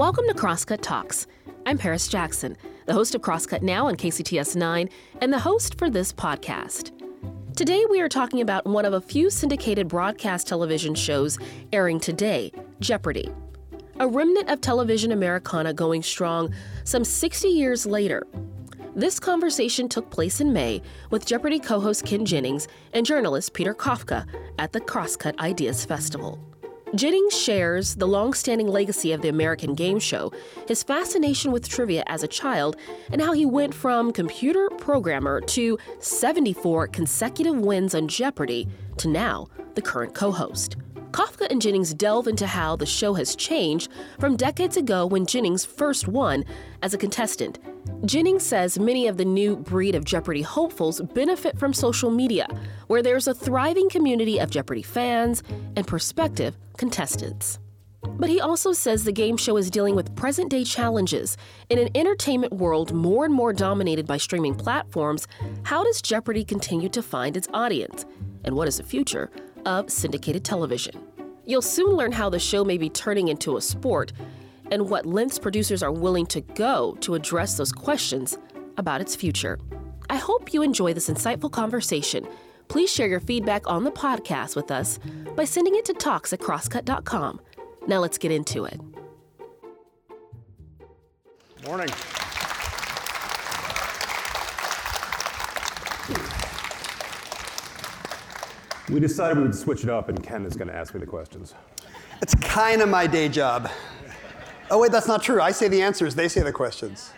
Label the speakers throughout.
Speaker 1: Welcome to Crosscut Talks. I'm Paris Jackson, the host of Crosscut Now on KCTS 9 and the host for this podcast. Today, we are talking about one of a few syndicated broadcast television shows airing today Jeopardy! A remnant of television Americana going strong some 60 years later. This conversation took place in May with Jeopardy! co host Ken Jennings and journalist Peter Kafka at the Crosscut Ideas Festival. Jennings shares the long-standing legacy of the American game show, his fascination with trivia as a child, and how he went from computer programmer to 74 consecutive wins on Jeopardy to now the current co-host. Kafka and Jennings delve into how the show has changed from decades ago when Jennings first won as a contestant. Jennings says many of the new breed of Jeopardy hopefuls benefit from social media, where there's a thriving community of Jeopardy fans and prospective contestants. But he also says the game show is dealing with present day challenges. In an entertainment world more and more dominated by streaming platforms, how does Jeopardy continue to find its audience? And what is the future of syndicated television? You'll soon learn how the show may be turning into a sport and what lengths producers are willing to go to address those questions about its future. I hope you enjoy this insightful conversation. Please share your feedback on the podcast with us by sending it to talks at crosscut.com. Now let's get into it.
Speaker 2: Morning. We decided we would switch it up, and Ken is going to ask me the questions.
Speaker 3: It's kind of my day job. Oh, wait, that's not true. I say the answers, they say the questions.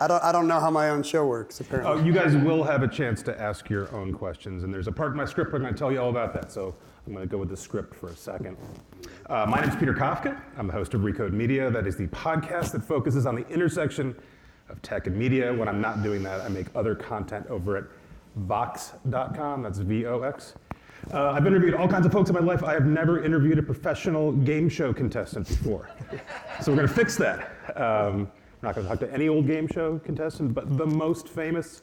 Speaker 3: I don't, I don't know how my own show works, apparently.
Speaker 2: Oh, you guys will have a chance to ask your own questions, and there's a part of my script where I'm going to tell you all about that. So I'm going to go with the script for a second. Uh, my name is Peter Kafka. I'm the host of Recode Media. That is the podcast that focuses on the intersection of tech and media. When I'm not doing that, I make other content over at Vox.com. That's V O X. Uh, I've interviewed all kinds of folks in my life. I have never interviewed a professional game show contestant before. so we're going to fix that. Um, we're not going to talk to any old game show contestant, but the most famous.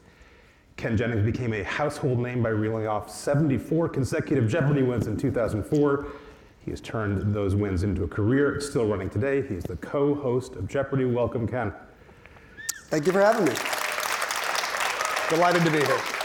Speaker 2: Ken Jennings became a household name by reeling off 74 consecutive Jeopardy wins in 2004. He has turned those wins into a career. It's still running today. He's the co host of Jeopardy! Welcome, Ken.
Speaker 3: Thank you for having me. Delighted to be here.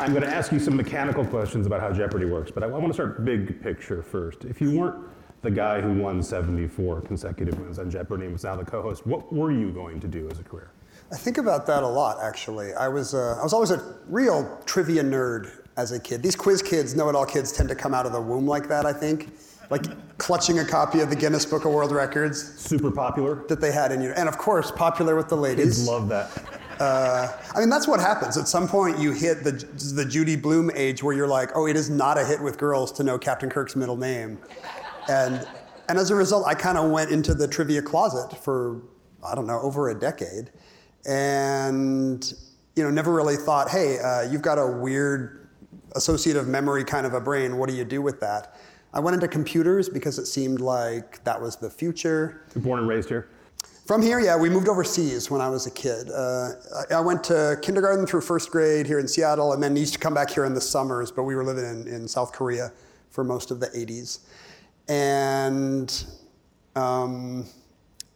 Speaker 2: I'm going to ask you some mechanical questions about how Jeopardy works, but I want to start big picture first. If you weren't the guy who won 74 consecutive wins on Jeopardy and was now the co-host, what were you going to do as a career?
Speaker 3: I think about that a lot, actually. I was, uh, I was always a real trivia nerd as a kid. These quiz kids, know-it-all kids, tend to come out of the womb like that, I think. Like clutching a copy of the Guinness Book of World Records.
Speaker 2: Super popular.
Speaker 3: That they had in you. And of course, popular with the ladies.
Speaker 2: Kids love that.
Speaker 3: Uh, I mean, that's what happens. At some point, you hit the, the Judy Blume age where you're like, oh, it is not a hit with girls to know Captain Kirk's middle name. And, and as a result, I kind of went into the trivia closet for, I don't know, over a decade. And, you know, never really thought, hey, uh, you've got a weird associative memory kind of a brain. What do you do with that? I went into computers because it seemed like that was the future.
Speaker 2: Born and raised here?
Speaker 3: From here, yeah, we moved overseas when I was a kid. Uh, I went to kindergarten through first grade here in Seattle, and then used to come back here in the summers, but we were living in, in South Korea for most of the 80s. And um,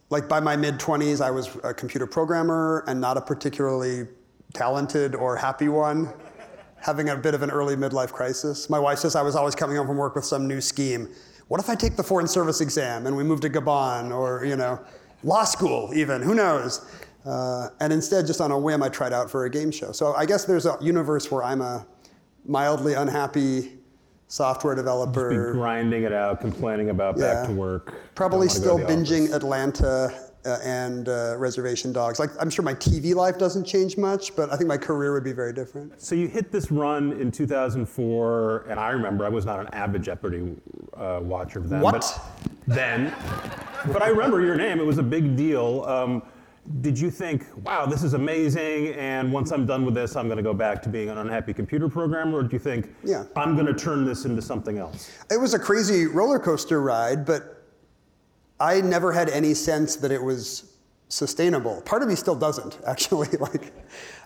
Speaker 3: like by my mid 20s, I was a computer programmer and not a particularly talented or happy one, having a bit of an early midlife crisis. My wife says I was always coming home from work with some new scheme. What if I take the foreign service exam and we move to Gabon or, you know, law school, even, who knows? Uh, and instead, just on a whim, I tried out for a game show. So I guess there's a universe where I'm a mildly unhappy software developer.
Speaker 2: Just be grinding it out, complaining about
Speaker 3: Yeah.
Speaker 2: back to work.
Speaker 3: Probably still
Speaker 2: wanna go to the
Speaker 3: binging
Speaker 2: office.
Speaker 3: Atlanta uh, and uh, Reservation Dogs. Like I'm sure my TV life doesn't change much, but I think my career would be very different.
Speaker 2: So you hit this run in 2004, and I remember I was not an avid Jeopardy uh, watcher then.
Speaker 3: What?
Speaker 2: But then, but I remember your name. It was a big deal. Um, did you think, wow, this is amazing, and once I'm done with this, I'm going to go back to being an unhappy computer programmer? Or do you think,
Speaker 3: Yeah.
Speaker 2: I'm going to turn this into something else?
Speaker 3: It was a crazy roller coaster ride, but I never had any sense that it was sustainable. Part of me still doesn't, actually. like,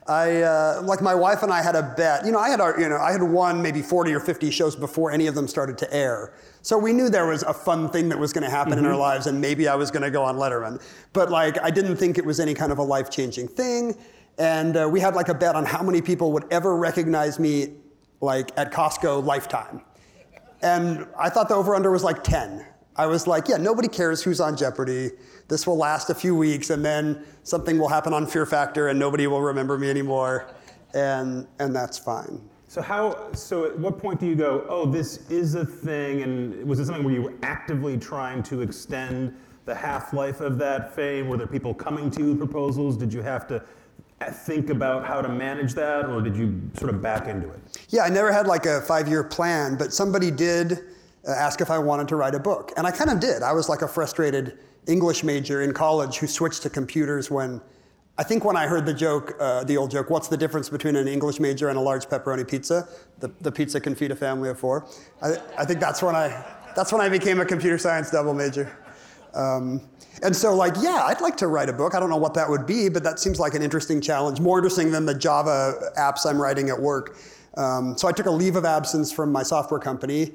Speaker 3: I uh, like my wife and I had a bet. You know, I had our, you know I had won maybe 40 or 50 shows before any of them started to air. So we knew there was a fun thing that was going to happen mm-hmm. in our mm-hmm. lives, and maybe I was going to go on Letterman. But like, I didn't think it was any kind of a life-changing thing. And uh, we had like a bet on how many people would ever recognize me, like at Costco lifetime. And I thought the over/under was like 10. I was like, yeah, nobody cares who's on Jeopardy. This will last a few weeks, and then something will happen on Fear Factor, and nobody will remember me anymore, and and that's fine.
Speaker 2: So how? So at what point do you go? Oh, this is a thing, and was it something where you were actively trying to extend the half-life of that fame? Were there people coming to you with proposals? Did you have to think about how to manage that, or did you sort of back into it?
Speaker 3: Yeah, I never had like a five-year plan, but somebody did uh, ask if I wanted to write a book, and I kind of did. I was like a frustrated English major in college who switched to computers when I think when I heard the joke, uh, the old joke, what's the difference between an English major and a large pepperoni pizza? The, the pizza can feed a family of four. I, I think that's when I, that's when I became a computer science double major. Um, and so, like, yeah, I'd like to write a book. I don't know what that would be, but that seems like an interesting challenge, more interesting than the Java apps I'm writing at work. Um, so I took a leave of absence from my software company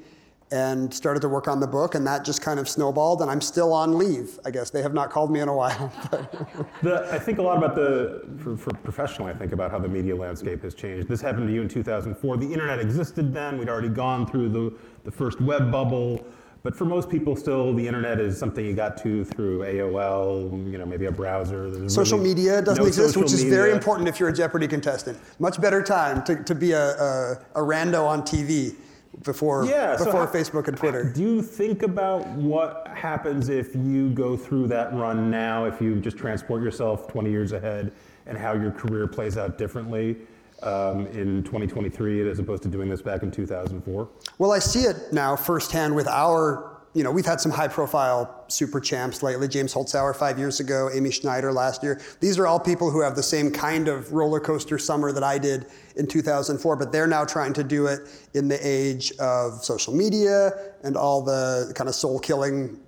Speaker 3: and started to work on the book, and that just kind of snowballed. And I'm still on leave. I guess they have not called me in a while.
Speaker 2: the, I think a lot about the, for, for professionally, I think about how the media landscape has changed. This happened to you in 2004. The internet existed then. We'd already gone through the, the first web bubble. But for most people, still, the internet is something you got to through AOL, you know, maybe a browser.
Speaker 3: There's social really media doesn't no exist, which is media. very important if you're a Jeopardy contestant. Much better time to, to be a, a, a rando on TV before yeah, before so Facebook and Twitter.
Speaker 2: Do you think about what happens if you go through that run now, if you just transport yourself 20 years ahead, and how your career plays out differently? Um, in 2023 as opposed to doing this back in 2004?
Speaker 3: Well, I see it now firsthand with our you know, we've had some high profile super champs lately. James Holzhauer five years ago, Amy Schneider last year. These are all people who have the same kind of roller coaster summer that I did in 2004, but they're now trying to do it in the age of social media and all the kind of soul killing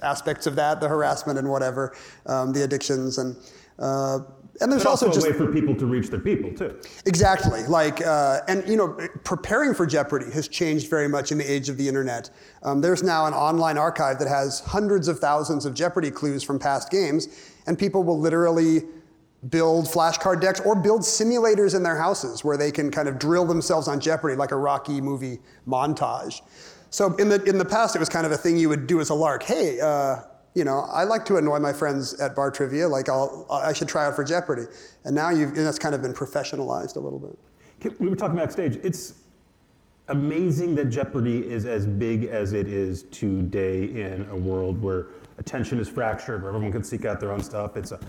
Speaker 3: aspects of that, the harassment and whatever, um, the addictions and. Uh,
Speaker 2: and there's but also, also a way for people to reach their people too.
Speaker 3: Exactly. Like, uh, and you know, preparing for Jeopardy has changed very much in the age of the internet. Um, there's now an online archive that has hundreds of thousands of Jeopardy clues from past games, and people will literally build flashcard decks or build simulators in their houses where they can kind of drill themselves on Jeopardy like a Rocky movie montage. So in the in the past, it was kind of a thing you would do as a lark. Hey. Uh, you know, I like to annoy my friends at bar trivia. Like, I'll, I should try out for Jeopardy. And now you've, and that's kind of been professionalized a little bit.
Speaker 2: We were talking backstage. It's amazing that Jeopardy is as big as it is today in a world where attention is fractured, where everyone can seek out their own stuff. It's a,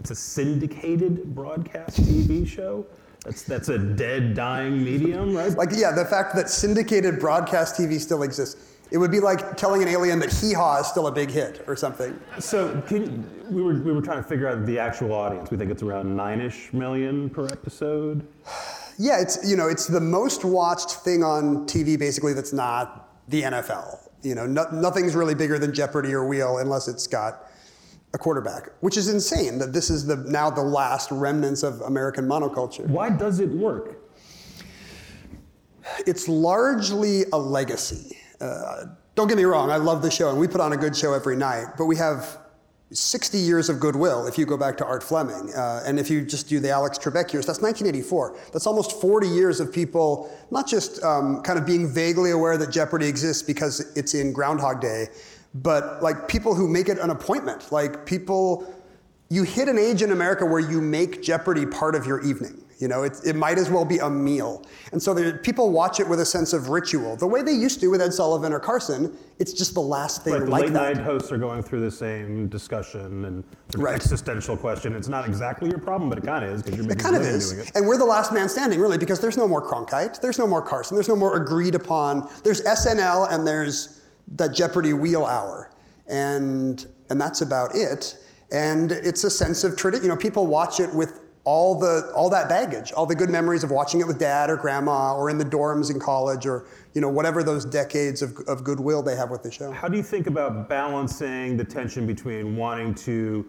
Speaker 2: it's a syndicated broadcast TV show. That's that's a dead, dying medium, right?
Speaker 3: Like, yeah, the fact that syndicated broadcast TV still exists it would be like telling an alien that Hee Haw is still a big hit or something.
Speaker 2: So Ken, we, were, we were trying to figure out the actual audience. We think it's around nine-ish million per episode.
Speaker 3: Yeah, it's you know it's the most watched thing on TV basically that's not the NFL. You know, no, nothing's really bigger than Jeopardy or Wheel unless it's got a quarterback, which is insane that this is the now the last remnants of American monoculture.
Speaker 2: Why does it work?
Speaker 3: It's largely a legacy uh, don't get me wrong, I love the show, and we put on a good show every night, but we have 60 years of goodwill if you go back to Art Fleming. Uh, and if you just do the Alex Trebek years, that's 1984. That's almost 40 years of people not just um, kind of being vaguely aware that Jeopardy exists because it's in Groundhog Day, but like people who make it an appointment. Like people, you hit an age in America where you make Jeopardy part of your evening. You know, it, it might as well be a meal. And so there, people watch it with a sense of ritual. The way they used to with Ed Sullivan or Carson, it's just the last thing
Speaker 2: right, the
Speaker 3: like
Speaker 2: late
Speaker 3: that.
Speaker 2: night hosts are going through the same discussion and right. existential question. It's not exactly your problem, but it kind of is because you're
Speaker 3: it kind of is.
Speaker 2: Doing it.
Speaker 3: And we're the last man standing, really, because there's no more Cronkite, there's no more Carson, there's no more agreed upon. There's SNL and there's that Jeopardy wheel hour, and and that's about it. And it's a sense of tradition. You know, people watch it with all the all that baggage, all the good memories of watching it with dad or grandma or in the dorms in college or you know whatever those decades of, of goodwill they have with the show.
Speaker 2: How do you think about balancing the tension between wanting to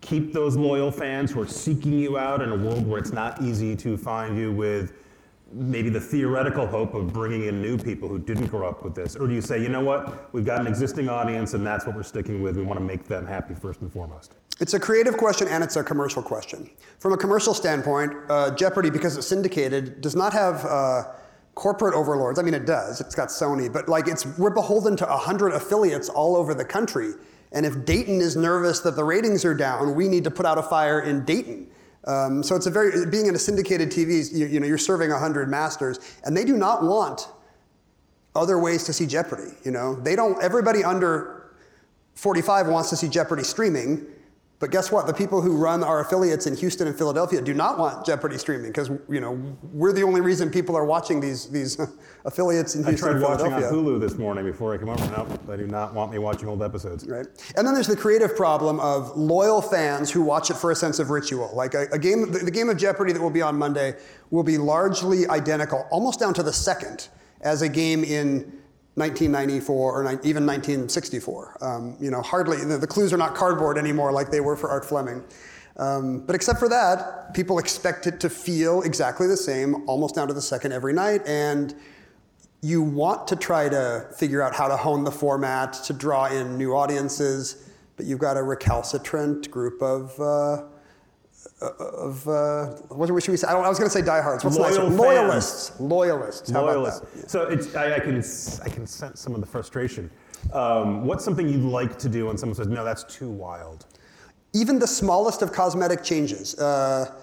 Speaker 2: keep those loyal fans who are seeking you out in a world where it's not easy to find you with maybe the theoretical hope of bringing in new people who didn't grow up with this? Or do you say, you know what, we've got an existing audience and that's what we're sticking with. We want to make them happy first and foremost?
Speaker 3: It's a creative question and it's a commercial question. From a commercial standpoint, uh, Jeopardy, because it's syndicated, does not have uh, corporate overlords. I mean, it does. It's got Sony, but like it's we're beholden to hundred affiliates all over the country. And if Dayton is nervous that the ratings are down, we need to put out a fire in Dayton. Um, so it's a very being in a syndicated TV. You, you know, you're serving hundred masters, and they do not want other ways to see Jeopardy. You know, they don't. Everybody under 45 wants to see Jeopardy streaming. But guess what? The people who run our affiliates in Houston and Philadelphia do not want Jeopardy streaming because you know we're the only reason people are watching these these affiliates in Houston
Speaker 2: I tried
Speaker 3: and
Speaker 2: watching on Hulu this morning before I came over. No, they do not want me watching old episodes.
Speaker 3: Right. And then there's the creative problem of loyal fans who watch it for a sense of ritual. Like a, a game, the, the game of Jeopardy that will be on Monday will be largely identical, almost down to the second, as a game in 1994 or ni- even 1964. Um, you know, hardly the, the clues are not cardboard anymore like they were for Art Fleming. Um, but except for that, people expect it to feel exactly the same, almost down to the second every night, and you want to try to figure out how to hone the format to draw in new audiences, but you've got a recalcitrant group of. Uh, of uh, what should we say? I, don't, I was going to say diehards. What's
Speaker 2: Loyal
Speaker 3: nicer? Loyalists. Loyalists. How
Speaker 2: Loyalists.
Speaker 3: about that?
Speaker 2: So it's, I, I, can, I can sense some of the frustration. Um, what's something you'd like to do when someone says, no, that's too wild?
Speaker 3: even the smallest of cosmetic changes. Uh,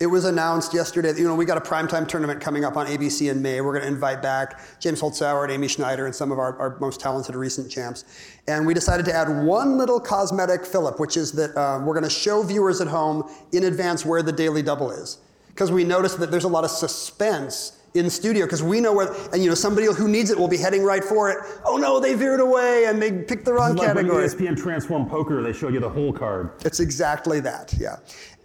Speaker 3: it was announced yesterday that you know we got a primetime tournament coming up on ABC in May. We're going to invite back James Holzhauer and Amy Schneider and some of our, our most talented recent champs. And we decided to add one little cosmetic fillip, which is that um, we're going to show viewers at home in advance where the daily double is, because we noticed that there's a lot of suspense in studio because we know where and you know somebody who needs it will be heading right for it. Oh no, they veered away and they picked the wrong
Speaker 2: like when. ESPN Transform Poker, they show you the whole card.
Speaker 3: It's exactly that, yeah.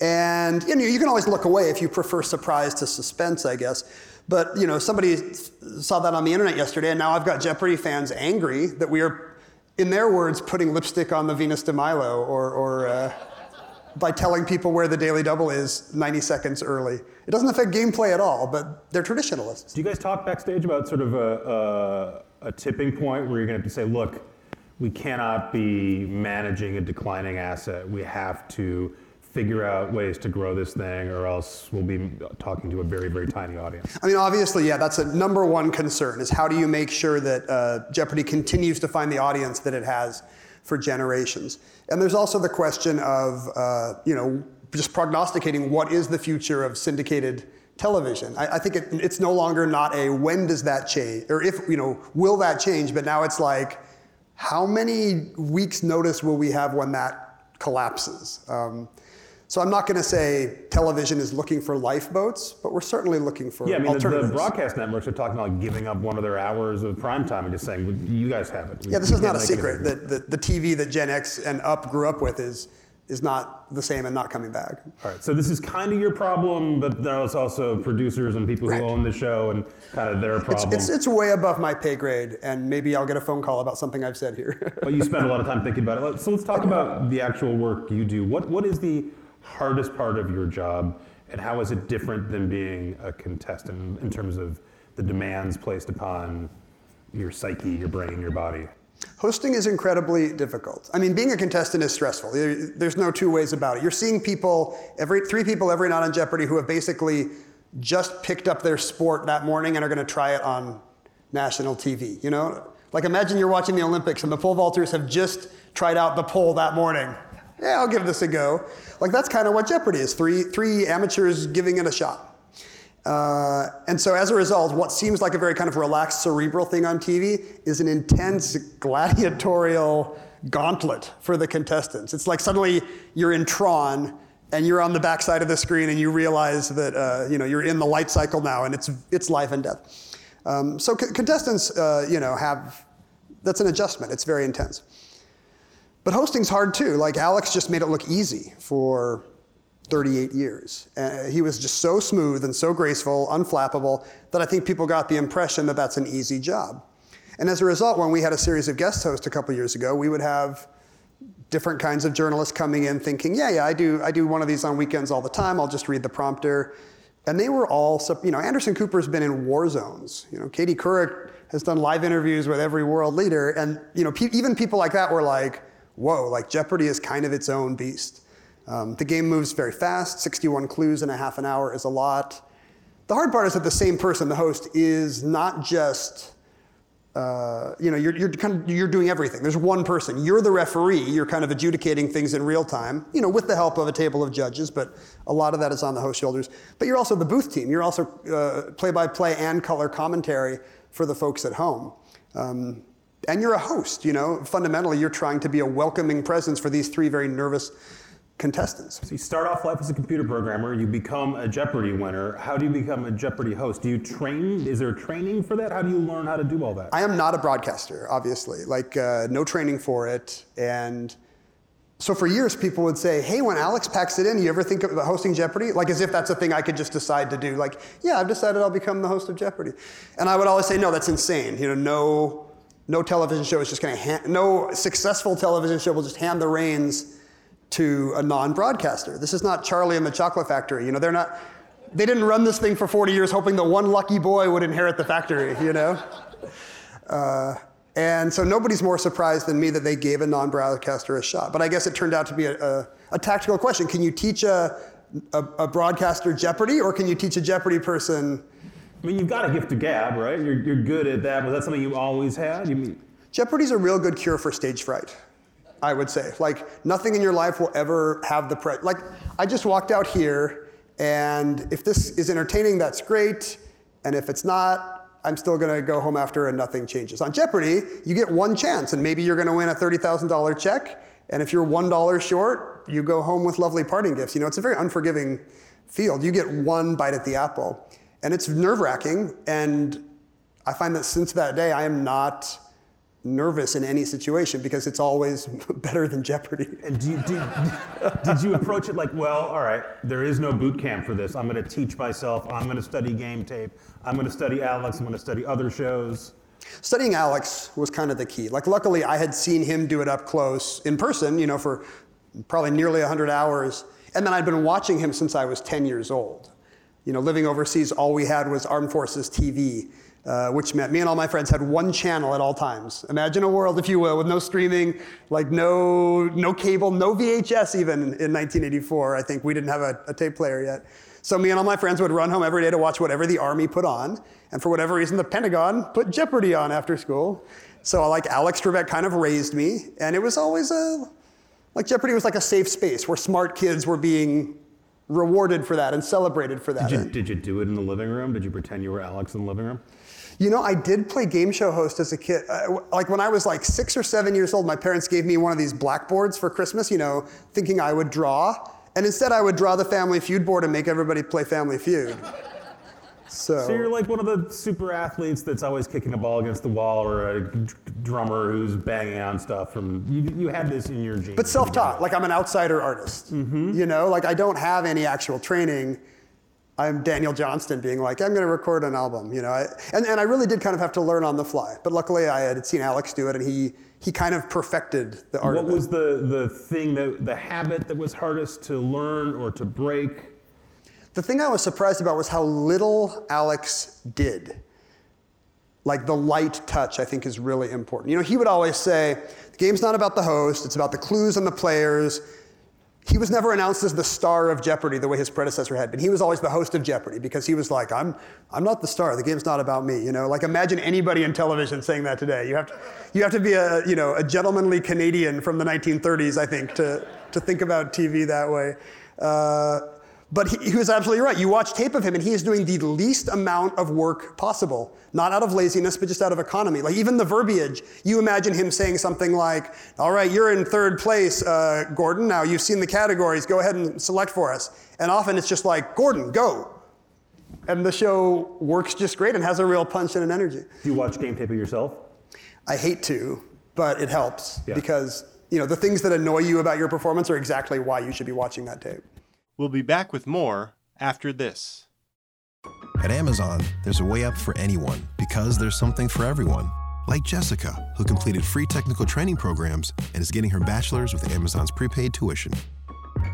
Speaker 3: And you know, you can always look away if you prefer surprise to suspense, I guess. But you know, somebody saw that on the internet yesterday, and now I've got Jeopardy fans angry that we are, in their words, putting lipstick on the Venus de Milo, or, or uh, by telling people where the Daily Double is 90 seconds early. It doesn't affect gameplay at all, but they're traditionalists.
Speaker 2: Do you guys talk backstage about sort of a, a, a tipping point where you're going to have to say, look, we cannot be managing a declining asset. We have to figure out ways to grow this thing, or else we'll be talking to a very, very tiny audience.
Speaker 3: I mean, obviously, yeah, that's a number one concern is how do you make sure that uh, Jeopardy continues to find the audience that it has for generations? And there's also the question of, uh, you know, just prognosticating what is the future of syndicated television. I, I think it, it's no longer not a when does that change, or if, you know, will that change, but now it's like, how many weeks' notice will we have when that collapses? Um, so I'm not going to say television is looking for lifeboats, but we're certainly looking for
Speaker 2: Yeah, I mean, the, the broadcast networks are talking about giving up one of their hours of prime time and just saying, "Well, you guys have it. We-
Speaker 3: yeah, this is not a secret.
Speaker 2: anything."
Speaker 3: That the, the TV that Gen X and Up grew up with is is not the same and not coming back.
Speaker 2: All right, so this is kind of your problem, but there's also producers and people
Speaker 3: Right.
Speaker 2: who own the show and kind of their
Speaker 3: It's,
Speaker 2: problem.
Speaker 3: it's, it's way above my pay grade, and maybe I'll get a phone call about something I've said here.
Speaker 2: but you spend a lot of time thinking about it. So let's talk about the actual work you do. What what is the hardest part of your job, and how is it different than being a contestant in terms of the demands placed upon your psyche, your brain, your body?
Speaker 3: Hosting is incredibly difficult. I mean, being a contestant is stressful. There's no two ways about it. You're seeing people, every three people every night on Jeopardy who have basically just picked up their sport that morning and are going to try it on national TV. You know, like imagine you're watching the Olympics and the pole vaulters have just tried out the pole that morning. Yeah, I'll give this a go. Like that's kind of what Jeopardy is. Three three amateurs giving it a shot. Uh, and so as a result, what seems like a very kind of relaxed cerebral thing on TV is an intense gladiatorial gauntlet for the contestants. It's like suddenly you're in Tron and you're on the backside of the screen and you realize that uh, you know you're in the light cycle now and it's it's life and death. Um, so co- contestants, uh, you know, have that's an adjustment. It's very intense. But hosting's hard too. Like Alex just made it look easy for 38 years. Uh, he was just so smooth and so graceful, unflappable, that I think people got the impression that that's an easy job. And as a result, when we had a series of guest hosts a couple years ago, we would have different kinds of journalists coming in thinking, yeah, yeah, I do, I do one of these on weekends all the time. I'll just read the prompter. And they were all, you know, Anderson Cooper's been in war zones. You know, Katie Couric has done live interviews with every world leader. And, you know, pe- even people like that were like, whoa, like Jeopardy is kind of its own beast. Um, the game moves very fast. 61 clues in a half an hour is a lot. The hard part is that the same person, the host, is not just uh, you know, you're, you're kind of you're doing everything. There's one person. You're the referee. You're kind of adjudicating things in real time. You know, with the help of a table of judges, but a lot of that is on the host shoulders. But you're also the booth team. You're also uh, play-by-play and color commentary for the folks at home. Um, and you're a host. You know, fundamentally, you're trying to be a welcoming presence for these three very nervous contestants.
Speaker 2: So you start off life as a computer programmer, you become a Jeopardy winner. How do you become a Jeopardy host? Do you train? Is there training for that? How do you learn how to do all that?
Speaker 3: I am not a broadcaster, obviously. Like, uh, no training for it. And so for years, people would say, hey, when Alex packs it in, you ever think about hosting Jeopardy? Like, as if that's a thing I could just decide to do. Like, yeah, I've decided I'll become the host of Jeopardy. And I would always say, no, that's insane. You know, no, no television show is just going to no successful television show will just hand the reins to a non-broadcaster. This is not Charlie and the Chocolate Factory. You know, they're not. They didn't run this thing for 40 years hoping the one lucky boy would inherit the factory. You know. Uh, and so nobody's more surprised than me that they gave a non-broadcaster a shot. But I guess it turned out to be a, a, a tactical question. Can you teach a, a, a, broadcaster Jeopardy, or can you teach a Jeopardy person?
Speaker 2: I mean, you've got a gift of gab, right? You're, you're good at that. Was that something you always had? You mean...
Speaker 3: Jeopardy's a real good cure for stage fright. I would say. Like, nothing in your life will ever have the pre. Like, I just walked out here, and if this is entertaining, that's great. And if it's not, I'm still gonna go home after and nothing changes. On Jeopardy, you get one chance, and maybe you're gonna win a $30,000 check. And if you're $1 short, you go home with lovely parting gifts. You know, it's a very unforgiving field. You get one bite at the apple. And it's nerve wracking. And I find that since that day, I am not nervous in any situation because it's always better than Jeopardy.
Speaker 2: And do you, do, did you approach it like, well, all right, there is no boot camp for this. I'm going to teach myself. I'm going to study game tape. I'm going to study Alex. I'm going to study other shows.
Speaker 3: Studying Alex was kind of the key. Like, luckily, I had seen him do it up close in person, you know, for probably nearly 100 hours. And then I'd been watching him since I was 10 years old. You know, living overseas, all we had was Armed Forces TV. Uh, which meant me and all my friends had one channel at all times. Imagine a world, if you will, with no streaming, like no, no cable, no VHS even in 1984. I think we didn't have a, a tape player yet. So me and all my friends would run home every day to watch whatever the Army put on. And for whatever reason, the Pentagon put Jeopardy on after school. So like Alex Trebek kind of raised me. And it was always a, like Jeopardy was like a safe space where smart kids were being rewarded for that and celebrated for that.
Speaker 2: Did you, did you do it in the living room? Did you pretend you were Alex in the living room?
Speaker 3: You know, I did play game show host as a kid. Uh, like when I was like six or seven years old, my parents gave me one of these blackboards for Christmas, you know, thinking I would draw. And instead, I would draw the Family Feud board and make everybody play Family Feud. So,
Speaker 2: so you're like one of the super athletes that's always kicking a ball against the wall, or a drummer who's banging on stuff. From you, you had this in your genes.
Speaker 3: But self-taught, like I'm an outsider artist. Mm-hmm. You know, like I don't have any actual training. I'm Daniel Johnston being like, I'm going to record an album, you know. I, and, and I really did kind of have to learn on the fly. But luckily, I had seen Alex do it, and he he kind of perfected the art.
Speaker 2: What was the the thing that the habit that was hardest to learn or to break?
Speaker 3: The thing I was surprised about was how little Alex did. Like the light touch, I think, is really important. You know, he would always say, the game's not about the host, it's about the clues and the players. He was never announced as the star of Jeopardy the way his predecessor had been. He was always the host of Jeopardy because he was like, I'm, I'm not the star. The game's not about me. You know, like imagine anybody in television saying that today. You have to, you have to be a, you know, a gentlemanly Canadian from the 1930s, I think, to, to think about TV that way. Uh, but he, he, was absolutely right. You watch tape of him, and he is doing the least amount of work possible. Not out of laziness, but just out of economy. Like even the verbiage, you imagine him saying something like, All right, you're in third place, uh, Gordon. Now you've seen the categories. Go ahead and select for us. And often it's just like, Gordon, go. And the show works just great and has a real punch and an energy.
Speaker 2: Do you watch game tape of yourself?
Speaker 3: I hate to, but it helps yeah. because you know the things that annoy you about your performance are exactly why you should be watching that tape.
Speaker 4: We'll be back with more after this.
Speaker 5: At Amazon, there's a way up for anyone because there's something for everyone. Like Jessica, who completed free technical training programs and is getting her bachelor's with Amazon's prepaid tuition.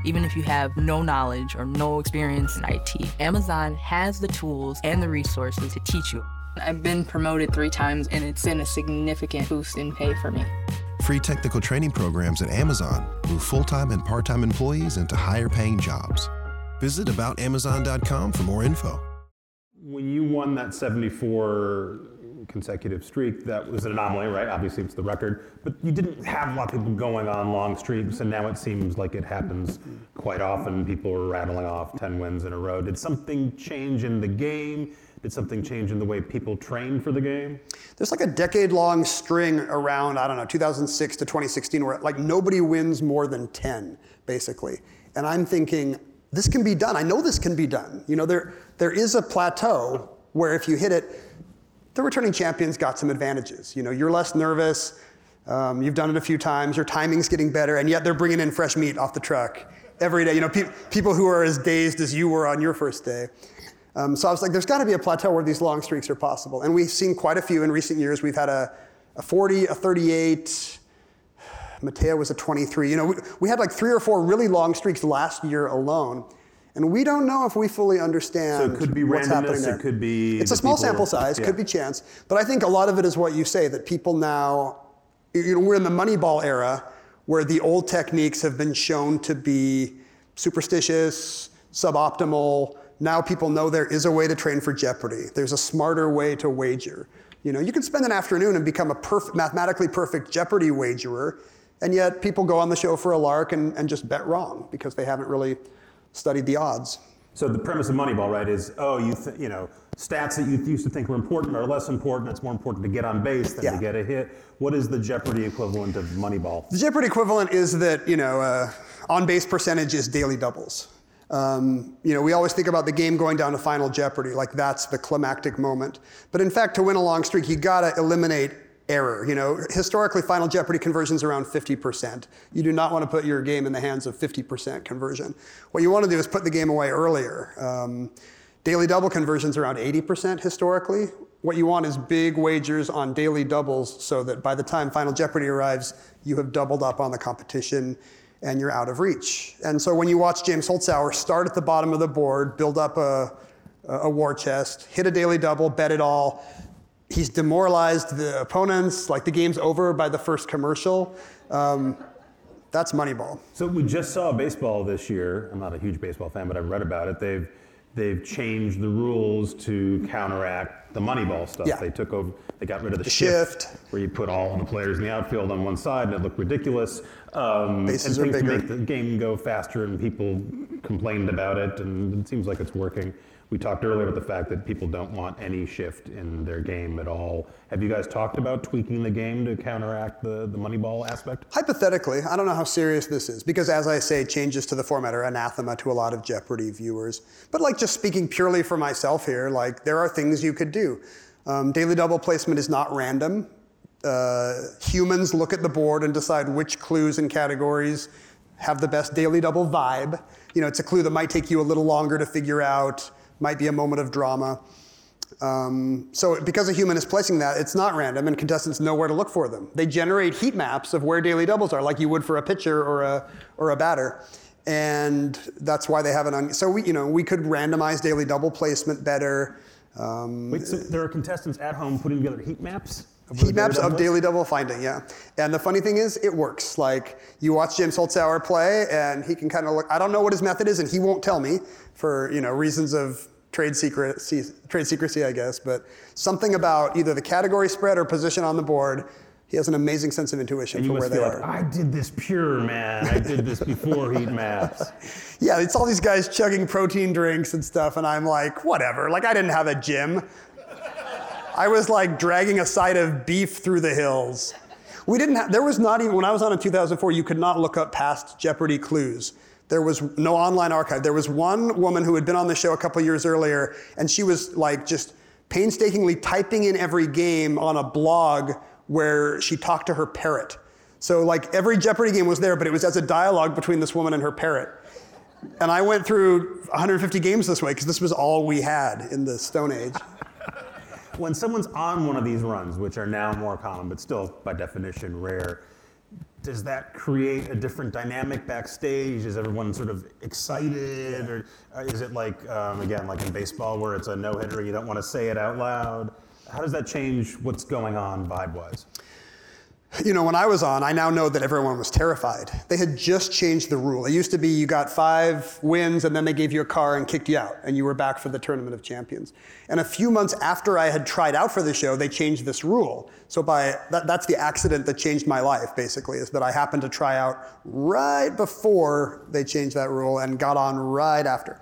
Speaker 6: Even if you have no knowledge or no experience in IT, Amazon has the tools and the resources to teach you. I've been promoted three times and it's been a significant boost in pay for me.
Speaker 5: Free technical training programs at Amazon move full time and part time employees into higher paying jobs. Visit aboutamazon.com for more info.
Speaker 2: When you won that 74 consecutive streak, that was an anomaly, right? Obviously, it's the record, but you didn't have a lot of people going on long streaks, and now it seems like it happens quite often. People are rattling off 10 wins in a row. Did something change in the game? Did something change in the way people train for the game?
Speaker 3: There's like a decade long string around, I don't know, 2006 to 2016 where like nobody wins more than 10, basically. And I'm thinking, this can be done. I know this can be done. You know, there, there is a plateau where if you hit it, the returning champions got some advantages. You know, you're less nervous, um, you've done it a few times, your timing's getting better, and yet they're bringing in fresh meat off the truck every day. You know, pe- people who are as dazed as you were on your first day. Um, so I was like, there's got to be a plateau where these long streaks are possible. And we've seen quite a few in recent years. We've had a, a 40, a 38, Mattea was a 23. You know, we, we had like three or four really long streaks last year alone. And we don't know if we fully understand
Speaker 2: So it could be
Speaker 3: what's happening
Speaker 2: randomness,
Speaker 3: there.
Speaker 2: it could be
Speaker 3: It's a small sample size,
Speaker 2: yeah.
Speaker 3: could be chance. But I think a lot of it is what you say that people now, you know, we're in the Moneyball era where the old techniques have been shown to be superstitious, suboptimal. Now people know there is a way to train for Jeopardy. There's a smarter way to wager. You know, you can spend an afternoon and become a perf- mathematically perfect Jeopardy wagerer, and yet people go on the show for a lark and, and just bet wrong because they haven't really studied the odds.
Speaker 2: So the premise of Moneyball, right, is oh, you th- you know, stats that you used to think were important are less important. It's more important to get on base than
Speaker 3: Yeah.
Speaker 2: to get a hit. What is the Jeopardy equivalent of Moneyball?
Speaker 3: The Jeopardy equivalent is that you know uh, on base percentage is daily doubles. Um, you know, we always think about the game going down to Final Jeopardy, like that's the climactic moment. But in fact, to win a long streak, you gotta eliminate error. You know, historically, Final Jeopardy conversion's around 50%. You do not want to put your game in the hands of 50% conversion. What you want to do is put the game away earlier. Um, daily double conversion's around 80% historically. What you want is big wagers on daily doubles so that by the time Final Jeopardy arrives, you have doubled up on the competition and you're out of reach. And so when you watch James Holzhauer start at the bottom of the board, build up a, a war chest, hit a daily double, bet it all, he's demoralized the opponents, like the game's over by the first commercial. Um, that's Moneyball.
Speaker 2: So we just saw baseball this year. I'm not a huge baseball fan, but I've read about it. They've they've changed the rules to counteract the Moneyball stuff.
Speaker 3: Yeah.
Speaker 2: They took over. They got rid of the,
Speaker 3: The shift.
Speaker 2: where you put all the players in the outfield on one side, and it looked ridiculous. Um,
Speaker 3: Bases
Speaker 2: and
Speaker 3: are bigger.
Speaker 2: make the game go faster, and people complained about it, and it seems like it's working. We talked earlier about the fact that people don't want any shift in their game at all. Have you guys talked about tweaking the game to counteract the, the Moneyball aspect?
Speaker 3: Hypothetically, I don't know how serious this is because, as I say, changes to the format are anathema to a lot of Jeopardy viewers. But like just speaking purely for myself here, like there are things you could do. Um, daily double placement is not random. Uh, humans look at the board and decide which clues and categories have the best daily double vibe. You know, it's a clue that might take you a little longer to figure out, might be a moment of drama. Um, so because a human is placing that, it's not random, and contestants know where to look for them. They generate heat maps of where daily doubles are, like you would for a pitcher or a or a batter, and that's why they have on. So we, you know, we could randomize daily double placement better. Um,
Speaker 2: Wait, so there are contestants at home putting together heat maps?
Speaker 3: Heat maps of daily double finding, yeah. And the funny thing is, it works. Like you watch James Holzhauer play, and he can kind of look. I don't know what his method is, and he won't tell me for you know reasons of trade secrecy, trade secrecy, I guess. But something about either the category spread or position on the board, he has an amazing sense of intuition
Speaker 2: And you
Speaker 3: for where they
Speaker 2: like,
Speaker 3: are.
Speaker 2: I did this pure, man. I did this before heat maps.
Speaker 3: Yeah, it's all these guys chugging protein drinks and stuff, and I'm like, whatever. Like I didn't have a gym. I was like dragging a side of beef through the hills. We didn't have, there was not even, when I was on in 2004, you could not look up past Jeopardy clues. There was no online archive. There was one woman who had been on the show a couple years earlier, and she was like just painstakingly typing in every game on a blog where she talked to her parrot. So like every Jeopardy game was there, but it was as a dialogue between this woman and her parrot. And I went through 150 games this way because this was all we had in the Stone Age.
Speaker 2: When someone's on one of these runs, which are now more common, but still by definition rare, does that create a different dynamic backstage? Is everyone sort of excited, or uh, is it like um, again, like in baseball, where it's a no hitter, you don't want to say it out loud? How does that change what's going on vibe wise?
Speaker 3: You know, when I was on, I now know that everyone was terrified. They had just changed the rule. It used to be you got five wins and then they gave you a car and kicked you out and you were back for the Tournament of Champions. And a few months after I had tried out for the show, they changed this rule. So by that, that's the accident that changed my life, basically, is that I happened to try out right before they changed that rule and got on right after.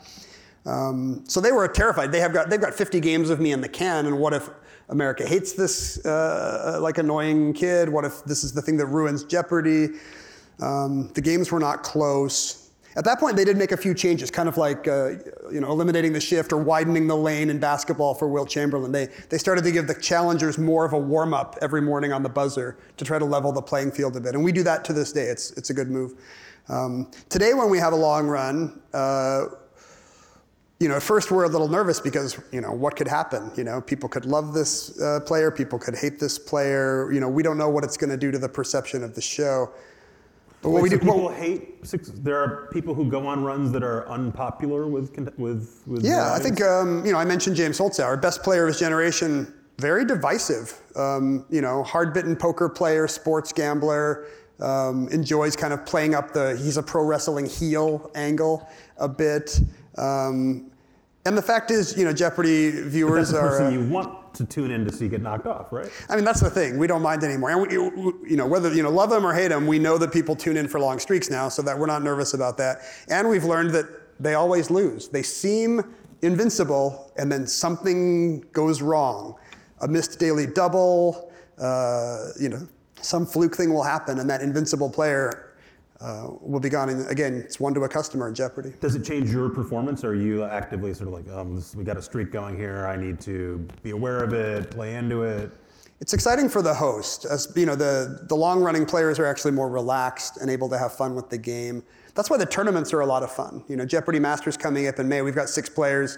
Speaker 3: Um, so they were terrified. They have got they've got 50 games of me in the can, and what if America hates this uh, like annoying kid? What if this is the thing that ruins Jeopardy? Um, the games were not close. At that point, they did make a few changes, kind of like uh, you know eliminating the shift or widening the lane in basketball for Wilt Chamberlain. They they started to give the challengers more of a warm up every morning on the buzzer to try to level the playing field a bit, and we do that to this day. It's it's a good move. Um, today, when we have a long run. Uh, you know, at first we're a little nervous because, you know, what could happen? You know, people could love this uh, player, people could hate this player. You know, we don't know what it's going to do to the perception of the show.
Speaker 2: But what Wait, we do, so people hate. There are people who go on runs that are unpopular with with with.
Speaker 3: Yeah, I think um, you know I mentioned James Holzhauer, best player of his generation, very divisive. Um, you know, hard-bitten poker player, sports gambler, um, enjoys kind of playing up the he's a pro wrestling heel angle a bit. Um, and the fact is, you know, Jeopardy viewers
Speaker 2: but
Speaker 3: that's
Speaker 2: the person are. you want to tune in to see get knocked off, right?
Speaker 3: I mean, that's the thing. We don't mind anymore. And we, you know, whether you know love them or hate them, we know that people tune in for long streaks now, so that we're not nervous about that. And we've learned that they always lose. They seem invincible, and then something goes wrong. A missed daily double, uh, you know, some fluke thing will happen, and that invincible player uh, will be gone. And again, it's one to a customer in Jeopardy.
Speaker 2: Does it change your performance? Or are you actively sort of like, um, this, we got a streak going here. I need to be aware of it, play into it.
Speaker 3: It's exciting for the host. As you know, the the long running players are actually more relaxed and able to have fun with the game. That's why the tournaments are a lot of fun. You know, Jeopardy Masters coming up in May. We've got six players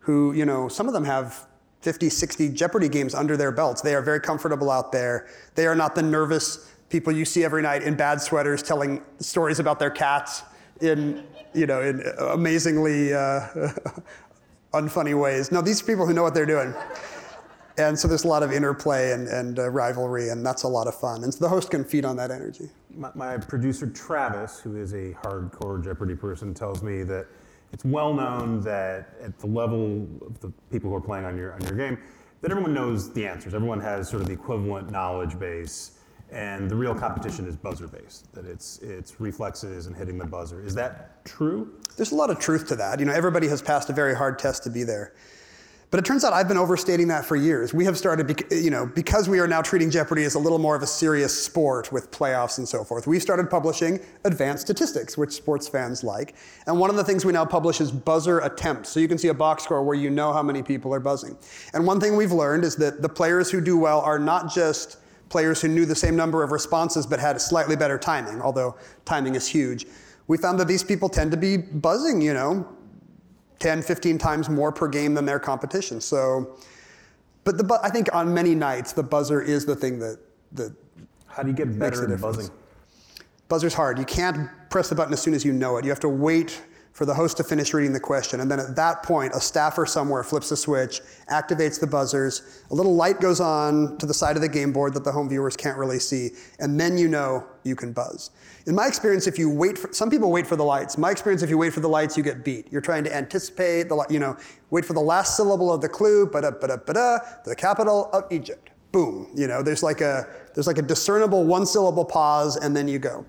Speaker 3: who, you know, some of them have 50, 60 Jeopardy games under their belts. They are very comfortable out there. They are not the nervous people you see every night in bad sweaters telling stories about their cats in, you know, in amazingly uh, unfunny ways. No, these are people who know what they're doing. And so there's a lot of interplay and, and uh, rivalry, and that's a lot of fun. And so the host can feed on that energy.
Speaker 2: My, my, producer, Travis, who is a hardcore Jeopardy person, tells me that it's well known that at the level of the people who are playing on your, on your game, that everyone knows the answers. Everyone has sort of the equivalent knowledge base and the real competition is buzzer based that it's it's reflexes and hitting the buzzer is that true
Speaker 3: there's a lot of truth to that you know everybody has passed a very hard test to be there but it turns out I've been overstating that for years. We have started, you know, because we are now treating Jeopardy as a little more of a serious sport with playoffs and so forth. We've started publishing advanced statistics, which sports fans like. And one of the things we now publish is buzzer attempts. So you can see a box score where you know how many people are buzzing. And one thing we've learned is that the players who do well are not just players who knew the same number of responses but had slightly better timing, although timing is huge. We found that these people tend to be buzzing, you know, 10, 15 times more per game than their competition. So, but the, I think on many nights, the buzzer is the thing that, that
Speaker 2: How do you get better at buzzing?
Speaker 3: Buzzer's hard. You can't press the button as soon as you know it. You have to wait for the host to finish reading the question. And then at that point, a staffer somewhere flips a switch, activates the buzzers, a little light goes on to the side of the game board that the home viewers can't really see, and then you know you can buzz. In my experience, if you wait for, some people wait for the lights. My experience, if you wait for the lights, you get beat. You're trying to anticipate the, you know, wait for the last syllable of the clue, ba da ba da ba da, the capital of Egypt. Boom. You know, there's like a, there's like a discernible one syllable pause, and then you go.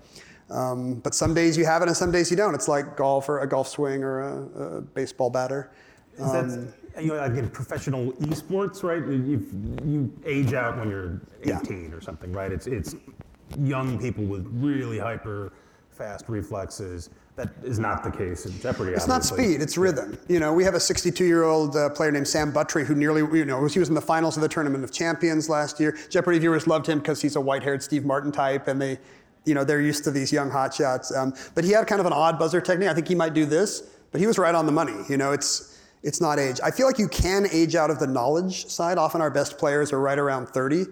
Speaker 3: Um, but some days you have it and some days you don't. It's like golf or a golf swing or a, a baseball batter.
Speaker 2: Is that, um, you know, like in professional esports, right? you you age out when you're 18 yeah. or something, right? It's, it's young people with really hyper fast reflexes. That is not the case in Jeopardy.
Speaker 3: It's obviously. not speed; it's rhythm. You know, we have a 62-year-old uh, player named Sam Buttrey who nearly, you know, he was in the finals of the Tournament of Champions last year. Jeopardy viewers loved him because he's a white-haired Steve Martin type, and they you know, they're used to these young hotshots. Um, but he had kind of an odd buzzer technique. I think he might do this, but he was right on the money. You know, it's It's not age. I feel like you can age out of the knowledge side. Often our best players are right around 30.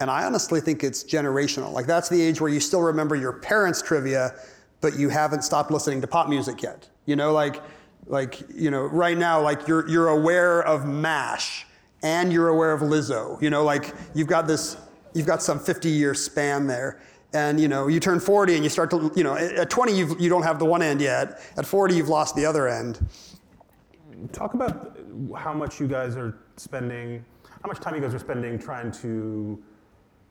Speaker 3: And I honestly think it's generational. Like that's the age where you still remember your parents' trivia, but you haven't stopped listening to pop music yet. You know, like, like you know, right now, like you're you're aware of Mash and you're aware of Lizzo. You know, like you've got this, you've got some 50 year span there. And you know, you turn 40 and you start to, you know, at 20 you've, you don't have the one end yet. At 40 you've lost the other end.
Speaker 2: Talk about how much you guys are spending, how much time you guys are spending trying to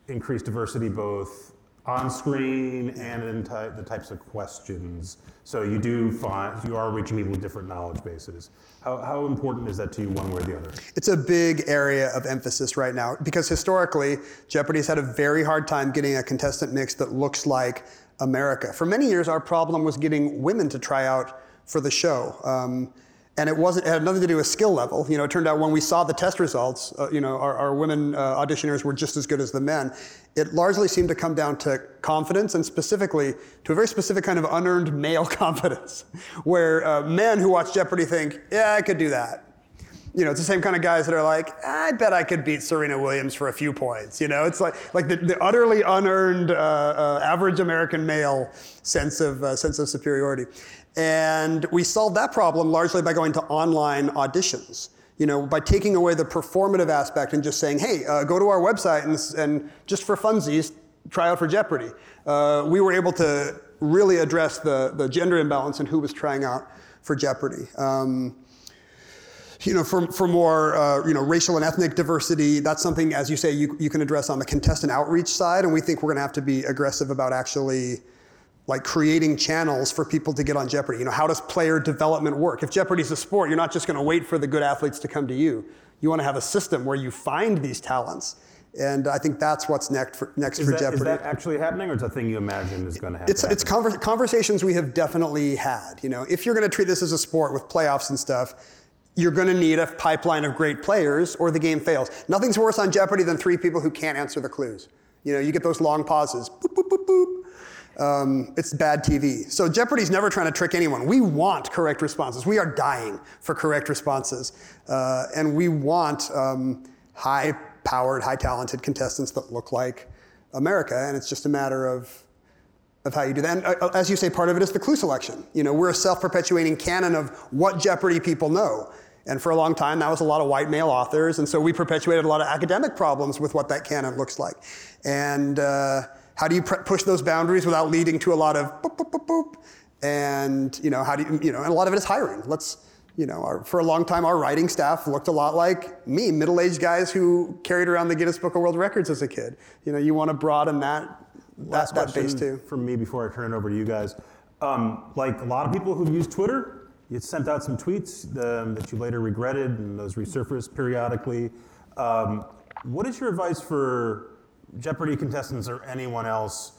Speaker 2: increase diversity both on screen and in the types of questions. So you do find you are reaching people with different knowledge bases. How, how important is that to you, one way or the other?
Speaker 3: It's a big area of emphasis right now because historically, Jeopardy's had a very hard time getting a contestant mix that looks like America. For many years, our problem was getting women to try out for the show. Um, and it wasn't it had nothing to do with skill level. You know, it turned out when we saw the test results, uh, you know, our, our women uh, auditioners were just as good as the men. It largely seemed to come down to confidence, and specifically to a very specific kind of unearned male confidence, where uh, men who watch Jeopardy think, "Yeah, I could do that." You know, it's the same kind of guys that are like, "I bet I could beat Serena Williams for a few points." You know, it's like like the, the utterly unearned uh, uh, average American male sense of uh, sense of superiority. And we solved that problem largely by going to online auditions. You know, by taking away the performative aspect and just saying, hey, uh, go to our website and, and just for funsies, try out for Jeopardy. Uh, we were able to really address the, the gender imbalance and who was trying out for Jeopardy. Um, you know, for, for more, uh, you know, racial and ethnic diversity, that's something, as you say, you, you can address on the contestant outreach side, and we think we're going to have to be aggressive about actually like creating channels for people to get on Jeopardy. You know, how does player development work? If Jeopardy's a sport, you're not just going to wait for the good athletes to come to you. You want to have a system where you find these talents. And I think that's what's next for, next
Speaker 2: Is
Speaker 3: for
Speaker 2: that,
Speaker 3: Jeopardy.
Speaker 2: is that actually happening, or is that a thing you imagine is going to happen?
Speaker 3: It's, it's conver- conversations we have definitely had. You know, if you're going to treat this as a sport with playoffs and stuff, you're going to need a pipeline of great players, or the game fails. Nothing's worse on Jeopardy than three people who can't answer the clues. You know, you get those long pauses. Boop, boop, boop, boop. Um, it's bad TV. So Jeopardy's never trying to trick anyone. We want correct responses. We are dying for correct responses, uh, and we want um, high-powered, high-talented contestants that look like America. And it's just a matter of of how you do that. And uh, as you say, part of it is the clue selection. You know, we're a self-perpetuating canon of what Jeopardy people know. And for a long time, that was a lot of white male authors, and so we perpetuated a lot of academic problems with what that canon looks like. And uh, how do you pre- push those boundaries without leading to a lot of boop, boop, boop, boop? And, you know, how do you, you know, and a lot of it is hiring. Let's, you know, our, for a long time, our writing staff looked a lot like me, middle-aged guys who carried around the Guinness Book of World Records as a kid. You know, you want to broaden that, that,
Speaker 2: Last
Speaker 3: that base too.
Speaker 2: from me before I turn it over to you guys. Um, like a lot of people who use Twitter, you sent out some tweets um, that you later regretted, and those resurfaced periodically. Um, what is your advice for Jeopardy contestants or anyone else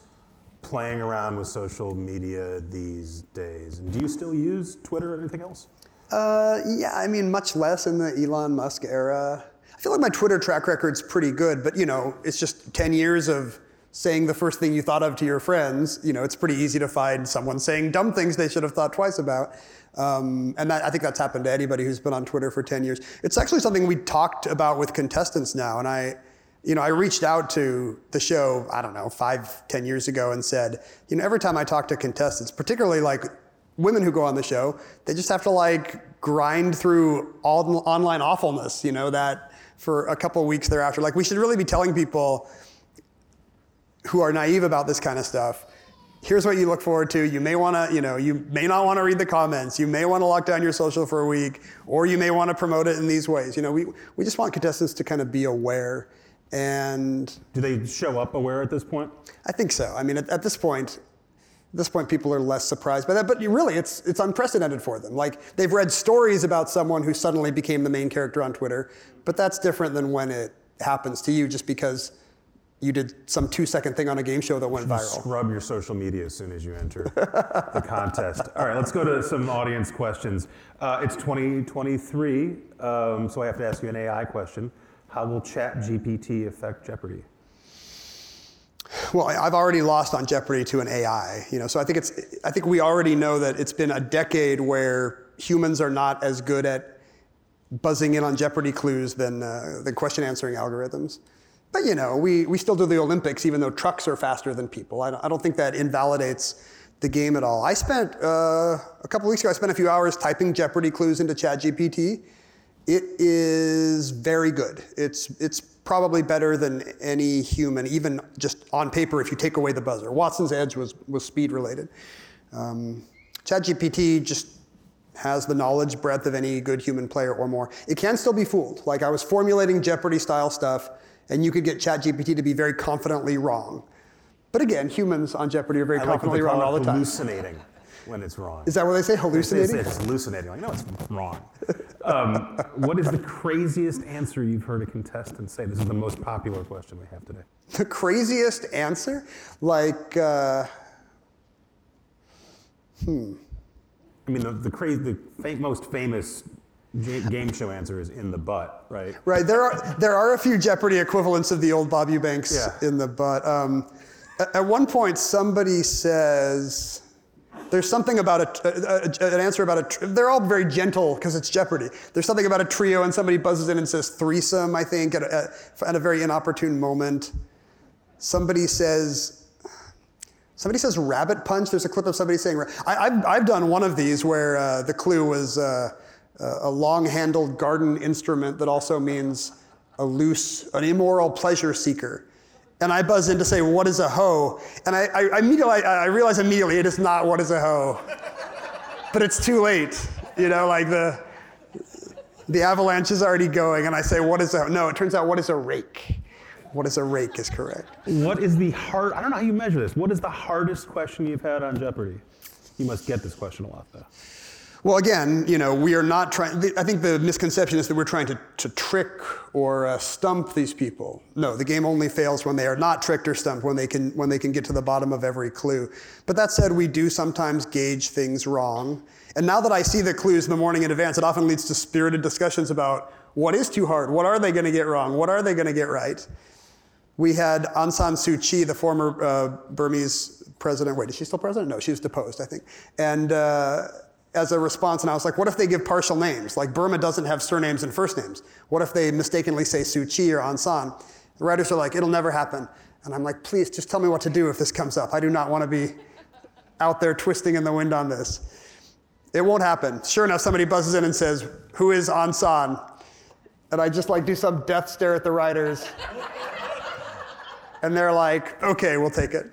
Speaker 2: playing around with social media these days? And do you still use Twitter or anything else?
Speaker 3: Uh, yeah, I mean, much less in the Elon Musk era. I feel like my Twitter track record's pretty good, but you know, it's just 10 years of saying the first thing you thought of to your friends. You know, it's pretty easy to find someone saying dumb things they should have thought twice about. Um, and that, I think that's happened to anybody who's been on Twitter for 10 years. It's actually something we talked about with contestants now, and I, you know, I reached out to the show, I don't know, five, ten years ago and said, you know, every time I talk to contestants, particularly like women who go on the show, they just have to like grind through all the online awfulness, you know, that for a couple of weeks thereafter. Like we should really be telling people who are naive about this kind of stuff. Here's what you look forward to. You may want to, you know, you may not want to read the comments. You may want to lock down your social for a week, or you may want to promote it in these ways. You know, we, we just want contestants to kind of be aware. And
Speaker 2: Do they show up aware at this point?
Speaker 3: I think so. I mean, at, at this point, at this point, people are less surprised by that. But really, it's it's unprecedented for them. Like they've read stories about someone who suddenly became the main character on Twitter, but that's different than when it happens to you, just because you did some two-second thing on a game show that went viral.
Speaker 2: Scrub your social media as soon as you enter the contest. All right, let's go to some audience questions. Uh, it's 2023, um, so I have to ask you an AI question. How will ChatGPT affect Jeopardy?
Speaker 3: Well, I've already lost on Jeopardy to an AI, you know. So I think it's I think we already know that it's been a decade where humans are not as good at buzzing in on Jeopardy clues than, uh, than question answering algorithms. But you know, we, we still do the Olympics even though trucks are faster than people. I don't, I don't think that invalidates the game at all. I spent, uh, a couple weeks ago, I spent a few hours typing Jeopardy clues into ChatGPT. It is very good. It's, it's probably better than any human, even just on paper if you take away the buzzer. Watson's Edge was, was speed related. Um, ChatGPT just has the knowledge breadth of any good human player or more. It can still be fooled. Like I was formulating Jeopardy style stuff, and you could get ChatGPT to be very confidently wrong. But again, humans on Jeopardy are very
Speaker 2: I like
Speaker 3: confidently
Speaker 2: they
Speaker 3: wrong all the time.
Speaker 2: hallucinating when it's wrong.
Speaker 3: Is that what they say?
Speaker 2: They say
Speaker 3: Hallucinating?
Speaker 2: It's hallucinating. Like, no, it's wrong. Um, what is the craziest answer you've heard a contestant say? This is the most popular question we have today.
Speaker 3: The craziest answer? Like, uh,
Speaker 2: I mean, the, the, crazy, the fa- most famous game show answer is in the butt, right?
Speaker 3: right, there are, there are a few Jeopardy equivalents of the old Bob Eubanks
Speaker 2: Yeah.
Speaker 3: in the butt. Um, at, one point, somebody says, there's something about a, a- a- an answer about a, tr- they're all very gentle because it's Jeopardy. There's something about a trio, and somebody buzzes in and says threesome, I think, at a, at a very inopportune moment. Somebody says, Somebody says rabbit punch. There's a clip of somebody saying. I, I've, I've done one of these where uh, the clue was uh, a long-handled garden instrument that also means a loose, an immoral pleasure seeker. And I buzz in to say, "What is a hoe?" And I, I, I immediately, I, I realize immediately it is not what is a hoe. but it's too late. You know, like the the avalanche is already going, and I say, "What is a?" No, it turns out, "What is a rake?" What is a rake is correct.
Speaker 2: What is the hard? I don't know how you measure this. What is the hardest question you've had on Jeopardy? You must get this question a lot, though.
Speaker 3: Well, again, you know, we are not trying. I think the misconception is that we're trying to, to trick or uh, stump these people. No, the game only fails when they are not tricked or stumped, when they can when they can get to the bottom of every clue. But that said, we do sometimes gauge things wrong. And now that I see the clues in the morning in advance, it often leads to spirited discussions about what is too hard, what are they going to get wrong, what are they going to get right. We had Aung San Suu Kyi, the former uh, Burmese president. Wait, is she still president? No, she was deposed, I think. And uh, as a response, and I was like, what if they give partial names? Like Burma doesn't have surnames and first names. What if they mistakenly say Suu Kyi or Aung San? The writers are like, it'll never happen. And I'm like, please, just tell me what to do if this comes up. I do not want to be out there twisting in the wind on this. It won't happen. Sure enough, somebody buzzes in and says, who is Aung San? And I just like do some death stare at the writers. And they're like, okay, we'll take it.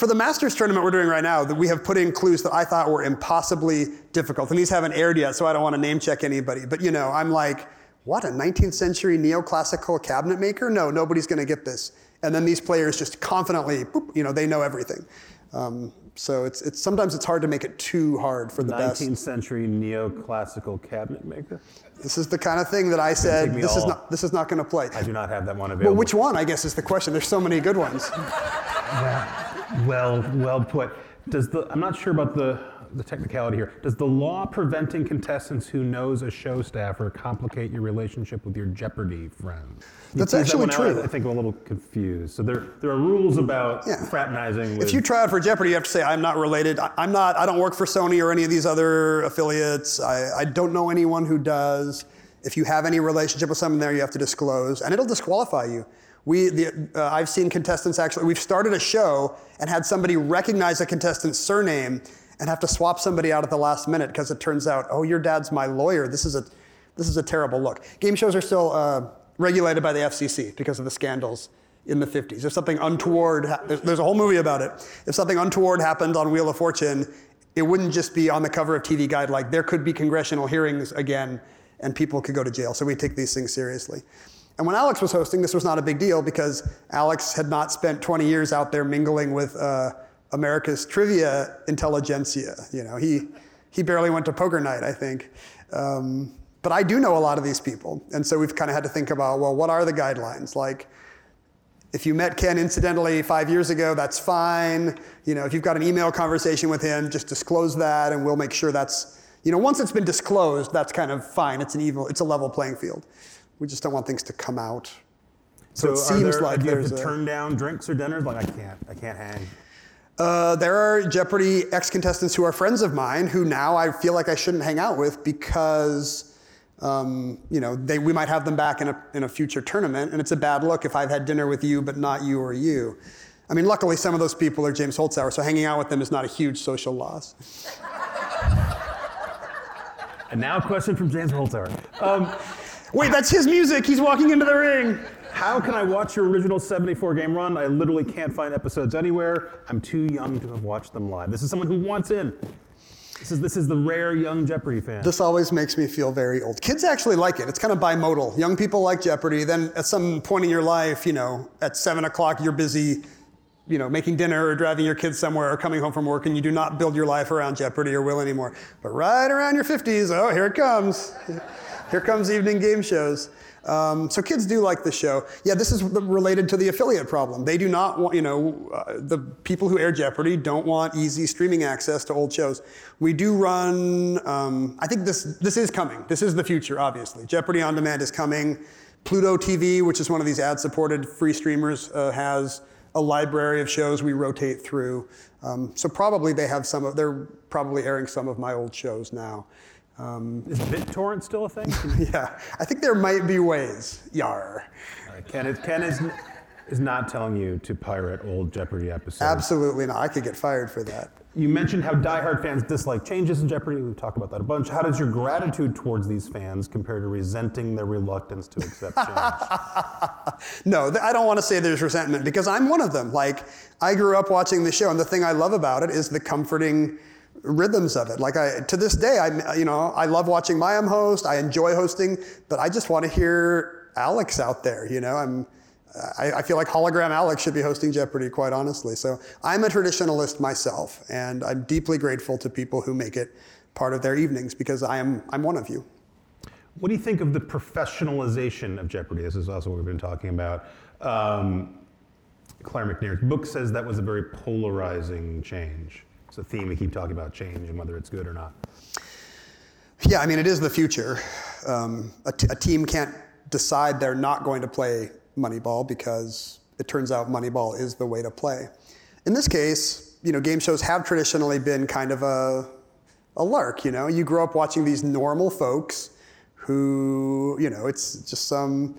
Speaker 3: For the Masters tournament we're doing right now, we have put in clues that I thought were impossibly difficult. And these haven't aired yet, so I don't want to name check anybody. But you know, I'm like, what, a 19th century neoclassical cabinet maker? No, nobody's going to get this. And then these players just confidently, boop, you know, they know everything. Um, so it's, it's sometimes it's hard to make it too hard for the best.
Speaker 2: 19th century neoclassical cabinet maker.
Speaker 3: This is the kind of thing that I said. This is not. This is not going to play.
Speaker 2: I do not have that one available.
Speaker 3: Well, which one? I guess is the question. There's so many good ones.
Speaker 2: Well, well put. Does the? I'm not sure about the the technicality here. Does the law preventing contestants who knows a show staffer complicate your relationship with your Jeopardy friend?
Speaker 3: That's
Speaker 2: that
Speaker 3: actually
Speaker 2: out,
Speaker 3: true.
Speaker 2: I think I'm a little confused. So there there are rules about
Speaker 3: Yeah.
Speaker 2: fraternizing. With,
Speaker 3: If you try out for Jeopardy, you have to say, I'm not related. I- I'm not, I don't work for Sony or any of these other affiliates. I, I don't know anyone who does. If you have any relationship with someone there, you have to disclose, and it'll disqualify you. We, the, uh, I've seen contestants actually, we've started a show and had somebody recognize a contestant's surname and have to swap somebody out at the last minute because it turns out, oh, your dad's my lawyer. This is a, this is a terrible look. Game shows are still uh, regulated by the FCC because of the scandals in the 50s. If something untoward, ha- there's, there's a whole movie about it. If something untoward happened on Wheel of Fortune, it wouldn't just be on the cover of TV Guide. Like there could be congressional hearings again, and people could go to jail. So we take these things seriously. And when Alex was hosting, this was not a big deal because Alex had not spent 20 years out there mingling with uh, America's trivia intelligentsia. You know, he he barely went to poker night, I think. Um, but I do know a lot of these people, and so we've kind of had to think about, well, what are the guidelines? Like, if you met Ken incidentally five years ago, that's fine. You know, if you've got an email conversation with him, just disclose that, and we'll make sure that's, you know, once it's been disclosed, that's kind of fine. It's an evil, it's a level playing field. We just don't want things to come out. So, it
Speaker 2: are
Speaker 3: seems
Speaker 2: there,
Speaker 3: like
Speaker 2: do you have
Speaker 3: there's
Speaker 2: to
Speaker 3: a,
Speaker 2: turn down drinks or dinners. Like I can't, I can't hang.
Speaker 3: Uh, there are Jeopardy ex contestants who are friends of mine who now I feel like I shouldn't hang out with because Um, you know, they, we might have them back in a, in a future tournament, and it's a bad look if I've had dinner with you, but not you or you. I mean, luckily, some of those people are James Holzhauer, so hanging out with them is not a huge social loss.
Speaker 2: And now a question from James Holzhauer. Um,
Speaker 3: Wait, that's his music. He's walking into the ring.
Speaker 2: how can I watch your original 74 game run? I literally can't find episodes anywhere. I'm too young to have watched them live. This is someone who wants in. This is, this is the rare young Jeopardy fan.
Speaker 3: This always makes me feel very old. Kids actually like it. It's kind of bimodal. Young people like Jeopardy. Then at some point in your life, you know, at seven o'clock, you're busy, you know, making dinner or driving your kids somewhere or coming home from work, and you do not build your life around Jeopardy or Wheel anymore. But right around your 50s, oh, here it comes. Here comes evening game shows. Um, so kids do like the show. Yeah, this is related to the affiliate problem. They do not want, you know, uh, the people who air Jeopardy don't want easy streaming access to old shows. We do run. Um, I think this this is coming. This is the future. Obviously, Jeopardy on demand is coming. Pluto TV, which is one of these ad-supported free streamers, uh, has a library of shows we rotate through. Um, so probably they have some of. They're probably airing some of my old shows now.
Speaker 2: Um, is BitTorrent still a thing?
Speaker 3: yeah, I think there might be ways. Yar.
Speaker 2: Right, Ken, is, Ken is, is not telling you to pirate old Jeopardy episodes.
Speaker 3: Absolutely not. I could get fired for that.
Speaker 2: You mentioned how diehard fans dislike changes in Jeopardy. We've talked about that a bunch. How does your gratitude towards these fans compare to resenting their reluctance to accept change?
Speaker 3: no, I don't want to say there's resentment because I'm one of them. Like, I grew up watching the show, and the thing I love about it is the comforting rhythms of it. Like I, to this day, I, you know, I love watching Mayim host. I enjoy hosting, but I just want to hear Alex out there. You know, I'm, I, I, feel like hologram Alex should be hosting Jeopardy, quite honestly. So I'm a traditionalist myself, and I'm deeply grateful to people who make it part of their evenings because I am, I'm one of you.
Speaker 2: What do you think of the professionalization of Jeopardy? This is also what we've been talking about. Um, Claire McNear's book says that was a very polarizing change. It's a theme we keep talking about change and whether it's good or not.
Speaker 3: Yeah, I mean, it is the future. Um, a, t- a team can't decide they're not going to play Moneyball because it turns out Moneyball is the way to play. In this case, you know, game shows have traditionally been kind of a, a lark. You know, you grow up watching these normal folks who, you know, it's just some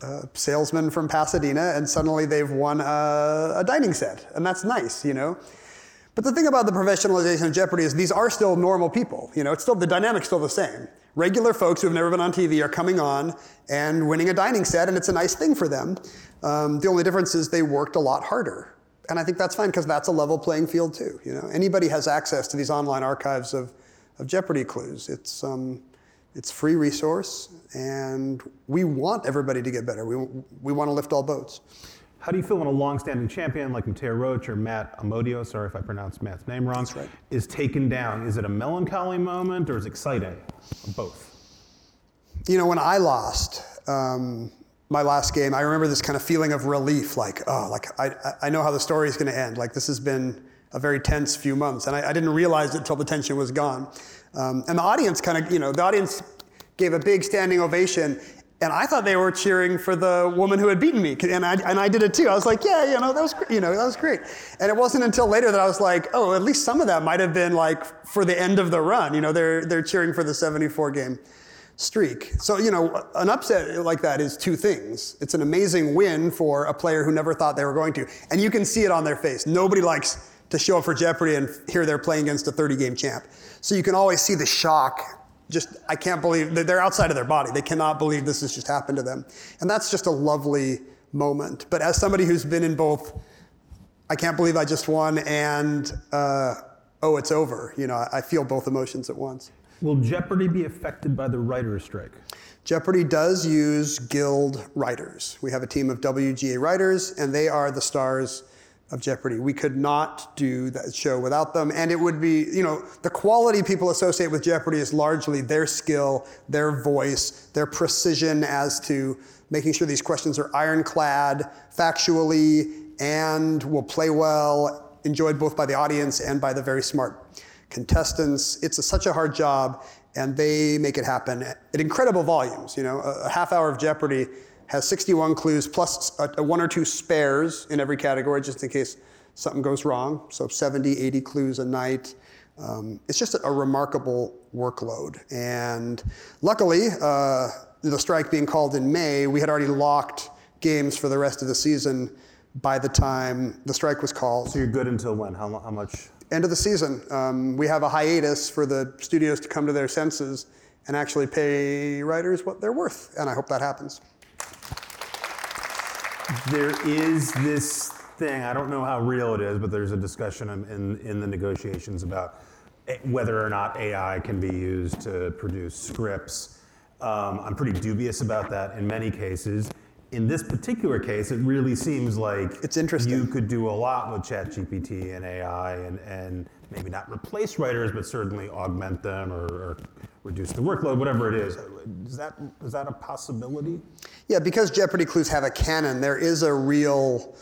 Speaker 3: uh, salesman from Pasadena, and suddenly they've won a, a dining set, and that's nice. You know. But the thing about the professionalization of Jeopardy is these are still normal people. You know, it's still the dynamic's still the same. Regular folks who have never been on TV are coming on and winning a dining set, and it's a nice thing for them. Um, the only difference is they worked a lot harder, and I think that's fine because that's a level playing field too. You know, anybody has access to these online archives of, of Jeopardy clues. It's um, it's free resource, and we want everybody to get better. We we want to lift all boats.
Speaker 2: How do you feel when a long-standing champion like Mattea Roach or Matt Amodio, sorry if I pronounced Matt's name wrong,
Speaker 3: right.
Speaker 2: is taken down? Is it a melancholy moment or is it exciting? Both?
Speaker 3: You know, when I lost um, my last game, I remember this kind of feeling of relief, like, oh, like I, I know how the story is going to end. Like this has been a very tense few months, and I, I didn't realize it until the tension was gone. Um, and the audience kind of, you know, the audience gave a big standing ovation, and I thought they were cheering for the woman who had beaten me, and I, and I did it too. I was like, yeah, you know, that was, you know, that was great. And it wasn't until later that I was like, oh, at least some of that might have been like for the end of the run. You know, they're they're cheering for the 74 game streak. So you know, an upset like that is two things. It's an amazing win for a player who never thought they were going to, and you can see it on their face. Nobody likes to show up for Jeopardy and hear they're playing against a 30 game champ. So you can always see the shock just, I can't believe they're outside of their body. They cannot believe this has just happened to them. And that's just a lovely moment. But as somebody who's been in both, I can't believe I just won and, uh, oh, it's over, you know, I feel both emotions at once.
Speaker 2: Will Jeopardy be affected by the writer's strike?
Speaker 3: Jeopardy does use guild writers. We have a team of WGA writers, and they are the stars of Jeopardy. We could not do that show without them. And it would be, you know, the quality people associate with Jeopardy is largely their skill, their voice, their precision as to making sure these questions are ironclad, factually, and will play well, enjoyed both by the audience and by the very smart contestants. It's a, such a hard job, and they make it happen at incredible volumes. You know, a, a half hour of Jeopardy has 61 clues plus a, a one or two spares in every category just in case something goes wrong. So 70, 80 clues a night. Um, it's just a, a, remarkable workload. And luckily, uh, the strike being called in May, we had already locked games for the rest of the season by the time the strike was called.
Speaker 2: So you're good until when? How, how much?
Speaker 3: End of the season. Um, we have a hiatus for the studios to come to their senses and actually pay writers what they're worth, and I hope that happens.
Speaker 2: There is this thing, I don't know how real it is, but there's a discussion in, in the negotiations about whether or not AI can be used to produce scripts. Um, I'm pretty dubious about that in many cases in this particular case, it really seems like
Speaker 3: it's interesting.
Speaker 2: You could do a lot with ChatGPT and AI, and, and maybe not replace writers, but certainly augment them or, or, reduce the workload, whatever it is. Is that is that a possibility?
Speaker 3: Yeah, because Jeopardy clues have a canon, there is a real,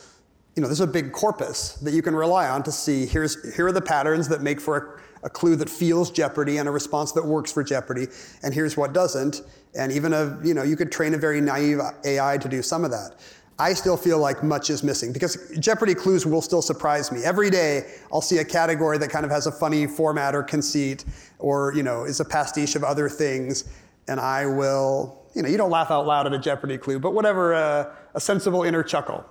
Speaker 3: you know, there's a big corpus that you can rely on to see. Here's here are the patterns that make for a a clue that feels Jeopardy and a response that works for Jeopardy, and here's what doesn't. And even a, you know, you could train a very naive AI to do some of that. I still feel like much is missing because Jeopardy clues will still surprise me. Every day I'll see a category that kind of has a funny format or conceit or, you know, is a pastiche of other things. And I will, you know, you don't laugh out loud at a Jeopardy clue, but whatever, uh, a sensible inner chuckle.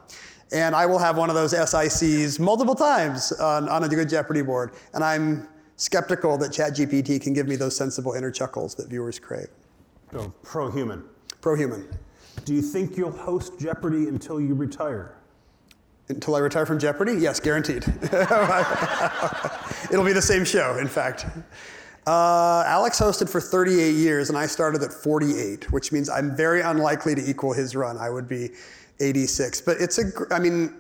Speaker 3: And I will have one of those SICs multiple times on, on a good Jeopardy board. And I'm skeptical that ChatGPT can give me those sensible inner chuckles that viewers crave.
Speaker 2: So, pro human.
Speaker 3: pro human.
Speaker 2: Do you think you'll host Jeopardy until you retire?
Speaker 3: Until I retire from Jeopardy? Yes, guaranteed. It'll be the same show, in fact. Uh, Alex hosted for 38 years, and I started at 48, which means I'm very unlikely to equal his run. I would be 86. But it's a, I mean,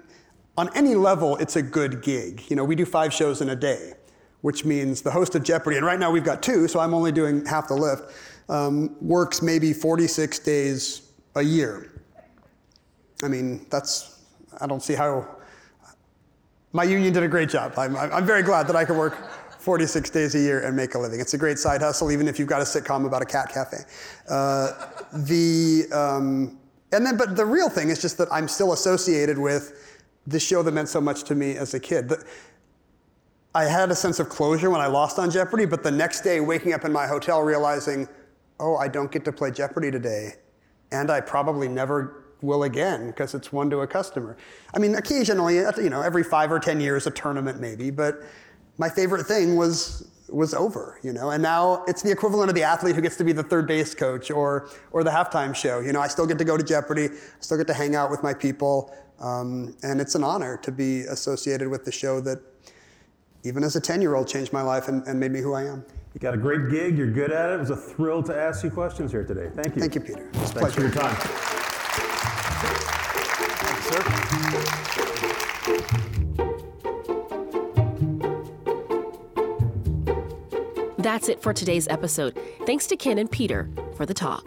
Speaker 3: on any level, it's a good gig. You know, we do five shows in a day which means the host of Jeopardy, and right now we've got two, so I'm only doing half the lift, um, works maybe 46 days a year. I mean, that's, I don't see how, my union did a great job. I'm, I'm very glad that I can work 46 days a year and make a living. It's a great side hustle, even if you've got a sitcom about a cat cafe. Uh, the, um, and then, but the real thing is just that I'm still associated with the show that meant so much to me as a kid. I had a sense of closure when I lost on Jeopardy, but the next day, waking up in my hotel realizing, oh, I don't get to play Jeopardy today, and I probably never will again because it's one to a customer. I mean, occasionally, you know, every five or ten years, a tournament maybe, but my favorite thing was was over, you know. And now it's the equivalent of the athlete who gets to be the third base coach or or the halftime show. You know, I still get to go to Jeopardy, I still get to hang out with my people, um, and it's an honor to be associated with the show that even as a 10 year old, changed my life and, and, made me who I am.
Speaker 2: You got a great gig, you're good at it. It was a thrill to ask you questions here today. Thank you.
Speaker 3: Thank you, Peter.
Speaker 2: It's Thanks pleasure. for your time.
Speaker 3: Thanks, sir.
Speaker 1: That's it for today's episode. Thanks to Ken and Peter for the talk.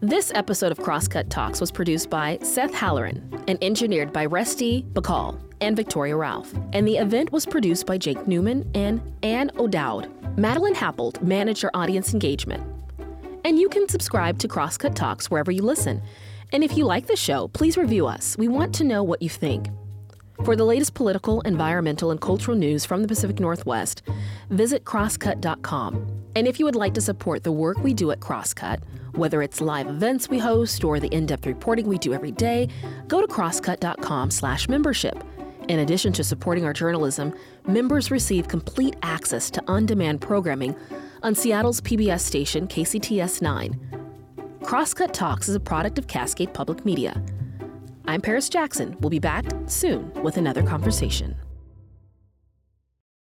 Speaker 1: This episode of Crosscut Talks was produced by Seth Halleran and engineered by Resti Bagcal and Viktoria Ralph. And the event was produced by Jake Newman and Anne O'Dowd. Madeline Happold managed our audience engagement. And you can subscribe to Crosscut Talks wherever you listen. And if you like the show, please review us. We want to know what you think. For the latest political, environmental, and cultural news from the Pacific Northwest, visit crosscut.com. And if you would like to support the work we do at Crosscut, whether it's live events we host or the in-depth reporting we do every day, go to crosscut.com/membership. In addition to supporting our journalism, members receive complete access to on demand programming on Seattle's PBS station, KCTS 9. Crosscut Talks is a product of Cascade Public Media. I'm Paris Jackson. We'll be back soon with another conversation.